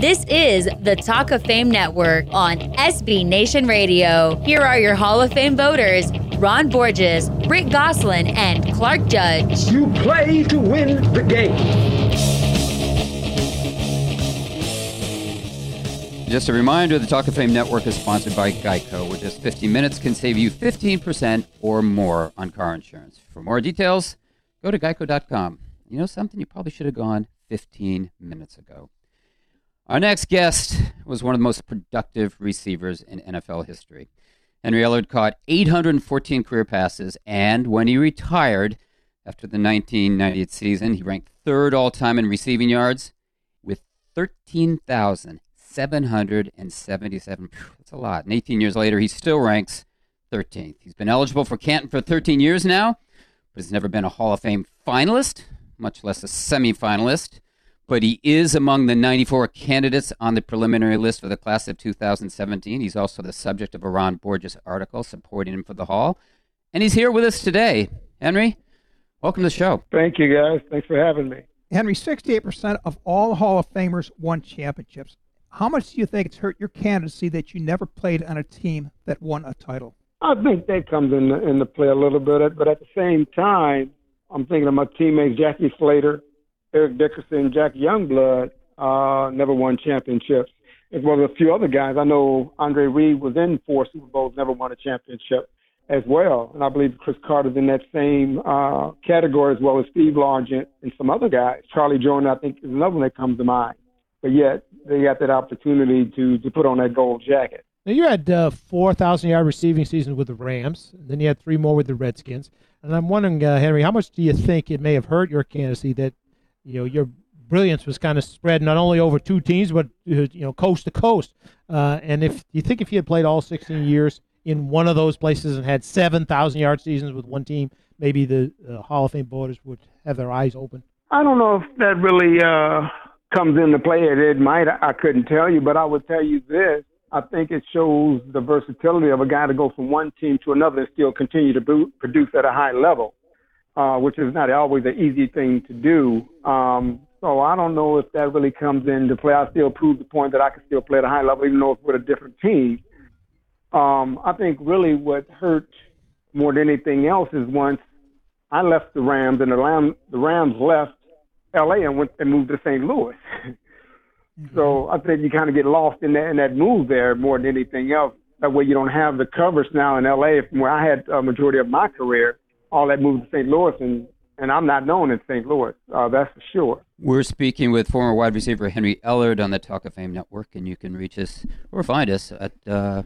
This is the Talk of Fame Network on SB Nation Radio. Here are your Hall of Fame voters Ron Borges, Rick Gosselin, and Clark Judge. You play to win the game. Just a reminder the Talk of Fame Network is sponsored by Geico, where just 15 minutes can save you 15% or more on car insurance. For more details, go to geico.com. You know something? You probably should have gone 15 minutes ago. Our next guest was one of the most productive receivers in NFL history. Henry Ellard caught 814 career passes, and when he retired after the 1998 season, he ranked third all time in receiving yards with 13,777. That's a lot. And 18 years later, he still ranks 13th. He's been eligible for Canton for 13 years now, but has never been a Hall of Fame finalist, much less a semifinalist but he is among the 94 candidates on the preliminary list for the class of 2017. He's also the subject of a Ron Borges article supporting him for the Hall. And he's here with us today. Henry, welcome to the show. Thank you, guys. Thanks for having me. Henry, 68% of all Hall of Famers won championships. How much do you think it's hurt your candidacy that you never played on a team that won a title? I think that comes in into play a little bit, but at the same time, I'm thinking of my teammates Jackie Slater, Eric Dickerson, Jack Youngblood uh, never won championships, as well as a few other guys. I know Andre Reed was in four Super Bowls, never won a championship as well. And I believe Cris Carter's in that same uh, category as well as Steve Largent and some other guys. Charlie Joiner, I think, is another one that comes to mind. But yet they got that opportunity to to put on that gold jacket. Now you had uh, four thousand yard receiving seasons with the Rams, then you had three more with the Redskins. And I'm wondering, uh, Henry, how much do you think it may have hurt your candidacy that you know your brilliance was kind of spread not only over two teams but uh, you know coast to coast. Uh, and if you think if you had played all 16 years in one of those places and had 7,000 yard seasons with one team, maybe the uh, Hall of Fame voters would have their eyes open. I don't know if that really uh, comes into play. It, it might. I couldn't tell you, but I would tell you this. I think it shows the versatility of a guy to go from one team to another and still continue to produce at a high level uh, which is not always an easy thing to do. Um, so I don't know if that really comes into play. I still prove the point that I can still play at a high level, even though it's with a different team. Um, I think really what hurt more than anything else is once I left the Rams and the, Ram, the Rams left L.A. and went and moved to St. Louis. mm-hmm. So I think you kind of get lost in that in that move there more than anything else. That way you don't have the coverage now in L.A. From where I had a majority of my career all that moved to St. Louis, and and I'm not known in St. Louis. Uh, that's for sure. We're speaking with former wide receiver Henry Ellard on the Talk of Fame Network, and you can reach us or find us at uh,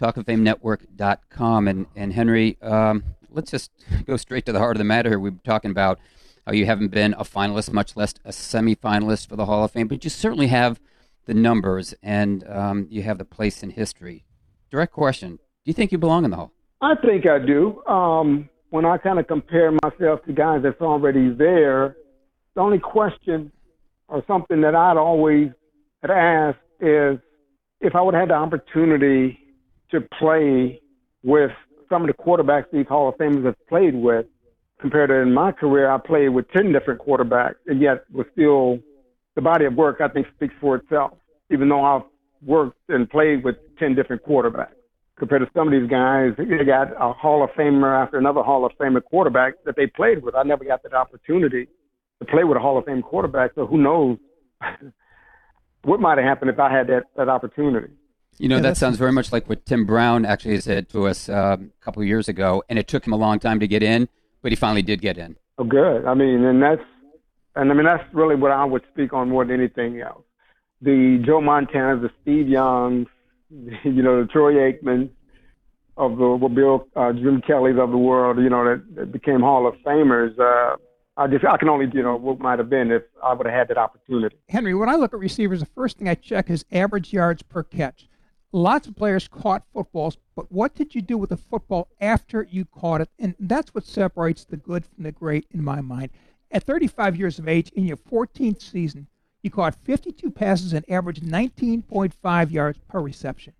talkoffamenetwork.com. And and Henry, um, let's just go straight to the heart of the matter here. We were talking about how you haven't been a finalist, much less a semifinalist for the Hall of Fame, but you certainly have the numbers and um, you have the place in history. Direct question: Do you think you belong in the Hall? I think I do. Um, when I kind of compare myself to guys that's already there, the only question or something that I'd always had asked is if I would have had the opportunity to play with some of the quarterbacks these Hall of Famers have played with, compared to in my career, I played with 10 different quarterbacks, and yet was still the body of work I think speaks for itself, even though I've worked and played with 10 different quarterbacks compared to some of these guys. They got a Hall of Famer after another Hall of Famer quarterback that they played with. I never got that opportunity to play with a Hall of Fame quarterback, so who knows what might have happened if I had that, that opportunity. You know, yeah, that sounds very much like what Tim Brown actually said to us um, a couple of years ago, and it took him a long time to get in, but he finally did get in. Oh, good. I mean, and that's, and I mean, that's really what I would speak on more than anything else. The Joe Montanas, the Steve Youngs, you know, the Troy Aikman of the well, Bill uh, Jim Kelly's of the world, you know, that, that became Hall of Famers. Uh, I just I can only you know what might have been if I would have had that opportunity. Henry, when I look at receivers, the first thing I check is average yards per catch. Lots of players caught footballs, but what did you do with the football after you caught it? And that's what separates the good from the great in my mind. At 35 years of age, in your 14th season, you caught 52 passes and averaged 19.5 yards per reception.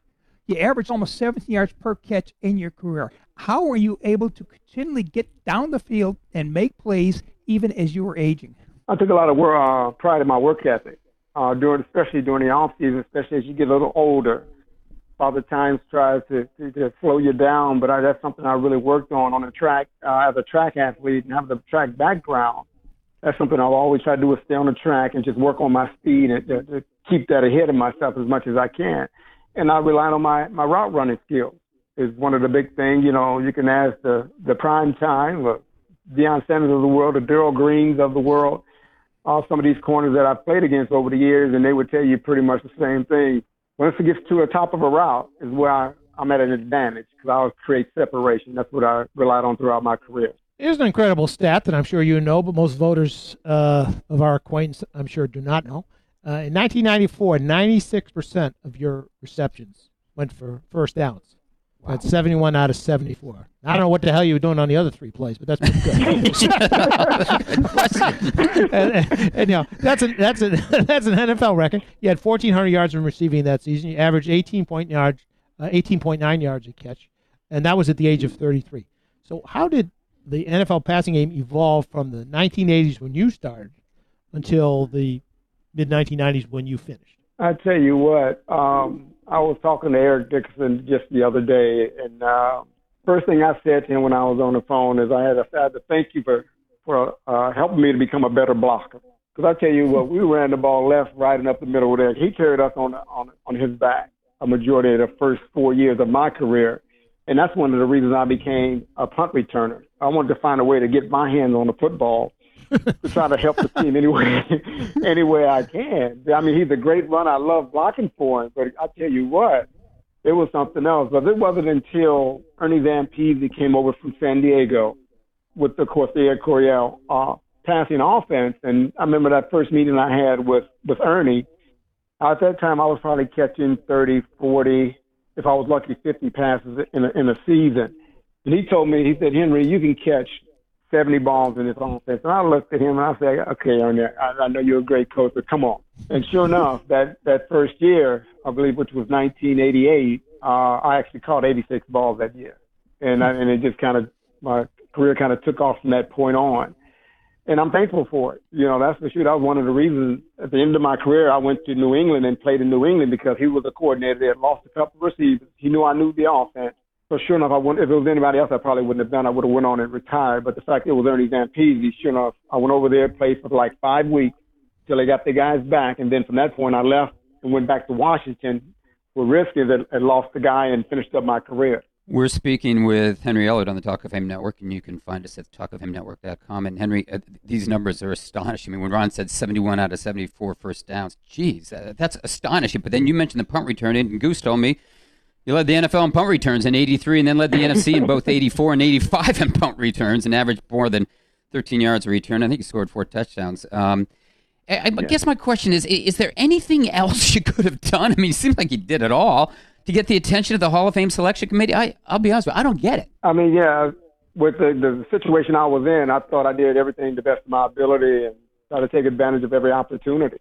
You averaged almost 17 yards per catch in your career. How were you able to continually get down the field and make plays even as you were aging? I took a lot of work, uh, pride in my work ethic. uh, during, especially during the off season, especially as you get a little older. Father Times tries to, to, to slow you down, but I, that's something I really worked on on the track uh, as a track athlete and have the track background. That's something I've always tried to do is stay on the track and just work on my speed and to, to keep that ahead of myself as much as I can. And I rely on my, my route running skills is one of the big things. You know, you can ask the, the prime time, the Deion Sanders of the world, the Darrell Greens of the world, all some of these corners that I've played against over the years, and they would tell you pretty much the same thing. Once it gets to the top of a route is where I, I'm at an advantage because I'll create separation. That's what I relied on throughout my career. Here's an incredible stat that I'm sure you know, but most voters uh, of our acquaintance, I'm sure, do not know. Uh, in 1994, 96% of your receptions went for first downs. Wow. That's 71 out of 74. I don't know what the hell you were doing on the other three plays, but that's pretty good. and, and, and, you know, that's a, that's a, that's an NFL record. You had 1,400 yards in receiving that season. You averaged 18 point yards, uh, 18.9 yards a catch, and that was at the age of 33. So how did the NFL passing game evolved from the 1980s when you started until the mid 1990s when you finished? I tell you what, um, I was talking to Eric Dickerson just the other day, and uh, first thing I said to him when I was on the phone is I had to, I had to thank you for for uh, helping me to become a better blocker. Because I tell you what, we ran the ball left, right, and up the middle there. He carried us on on on his back a majority of the first four years of my career, and that's one of the reasons I became a punt returner. I wanted to find a way to get my hands on the football to try to help the team any way, any way I can. I mean, he's a great runner. I love blocking for him, but I tell you what, it was something else. But it wasn't until Ernie Zampese came over from San Diego with, of course, the Air Coryell uh, passing offense. And I remember that first meeting I had with, with Ernie. At that time, I was probably catching 30, 40, if I was lucky, 50 passes in a, in a season. And he told me, he said, Henry, you can catch 70 balls in his offense. And I looked at him and I said, okay, Ernie, I, I know you're a great coach, but come on. And sure enough, that, that first year, I believe, which was 1988, uh, I actually caught 86 balls that year. And, I, and it just kind of, my career kind of took off from that point on. And I'm thankful for it. You know, that's for sure. That was one of the reasons at the end of my career, I went to New England and played in New England because he was a coordinator that lost a couple of receivers. He knew I knew the offense so sure enough, I wouldn't, if it was anybody else, I probably wouldn't have done. I would have went on and retired. But the fact it was Ernie Peasy, sure enough, I went over there, played for like five weeks till they got the guys back, and then from that point, I left and went back to Washington with Risky that had lost the guy and finished up my career. We're speaking with Henry Ellard on the Talk of Fame Network, and you can find us at talkoffamenetwork.com. And Henry, uh, these numbers are astonishing. I mean, when Ron said 71 out of 74 first downs, geez, uh, that's astonishing. But then you mentioned the punt return, and Goose told me you led the NFL in punt returns in 83 and then led the NFC in both 84 and 85 in punt returns and averaged more than 13 yards a return. I think you scored four touchdowns. Um, I, I yeah. guess my question is is there anything else you could have done? I mean, it seems like you did it all to get the attention of the Hall of Fame selection committee. I, I'll be honest with you, I don't get it. I mean, yeah, with the, the situation I was in, I thought I did everything to the best of my ability and try to take advantage of every opportunity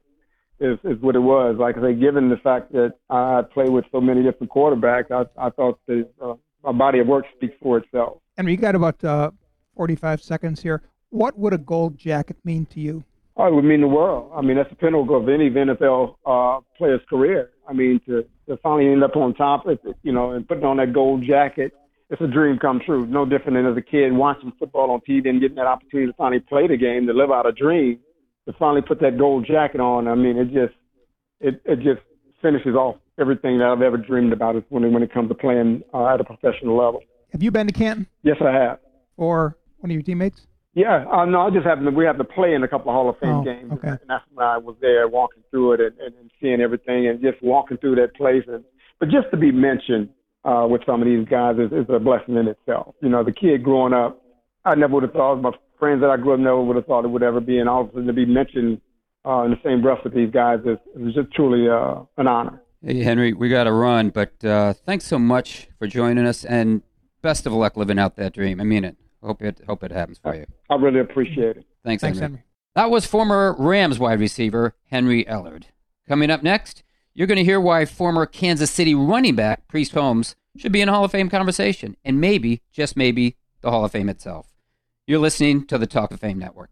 is, is what it was. Like I say, given the fact that I play with so many different quarterbacks, I, I thought the uh, my body of work speaks for itself. And we got about uh, 45 seconds here. What would a gold jacket mean to you? Oh, it would mean the world. I mean, that's the pinnacle of any NFL uh, player's career. I mean, to, to finally end up on top, it, you know, and putting on that gold jacket, it's a dream come true. No different than as a kid watching football on TV and getting that opportunity to finally play the game, to live out a dream to finally put that gold jacket on, I mean, it just it it just finishes off everything that I've ever dreamed about is when it, when it comes to playing uh, at a professional level. Have you been to Canton? Yes, I have. Or one of your teammates? Yeah, uh, no, I just happened to, we have to play in a couple of Hall of Fame oh, games, okay. and that's when I was there walking through it and, and, and seeing everything, and just walking through that place, and but just to be mentioned uh, with some of these guys is, is a blessing in itself. You know, the kid growing up, I never would have thought my friends that I grew up never would have thought it would ever be, and all of a sudden to be mentioned uh, in the same breath with these guys is, is just truly uh, an honor. Hey, Henry, we got to run, but uh, thanks so much for joining us, and best of luck living out that dream. I mean it. Hope it hope it happens for you. I really appreciate it. Thanks, Thanks Henry. Henry. That was former Rams wide receiver Henry Ellard. Coming up next, you're going to hear why former Kansas City running back Priest Holmes should be in Hall of Fame conversation, and maybe, just maybe, the Hall of Fame itself. You're listening to the Talk of Fame Network.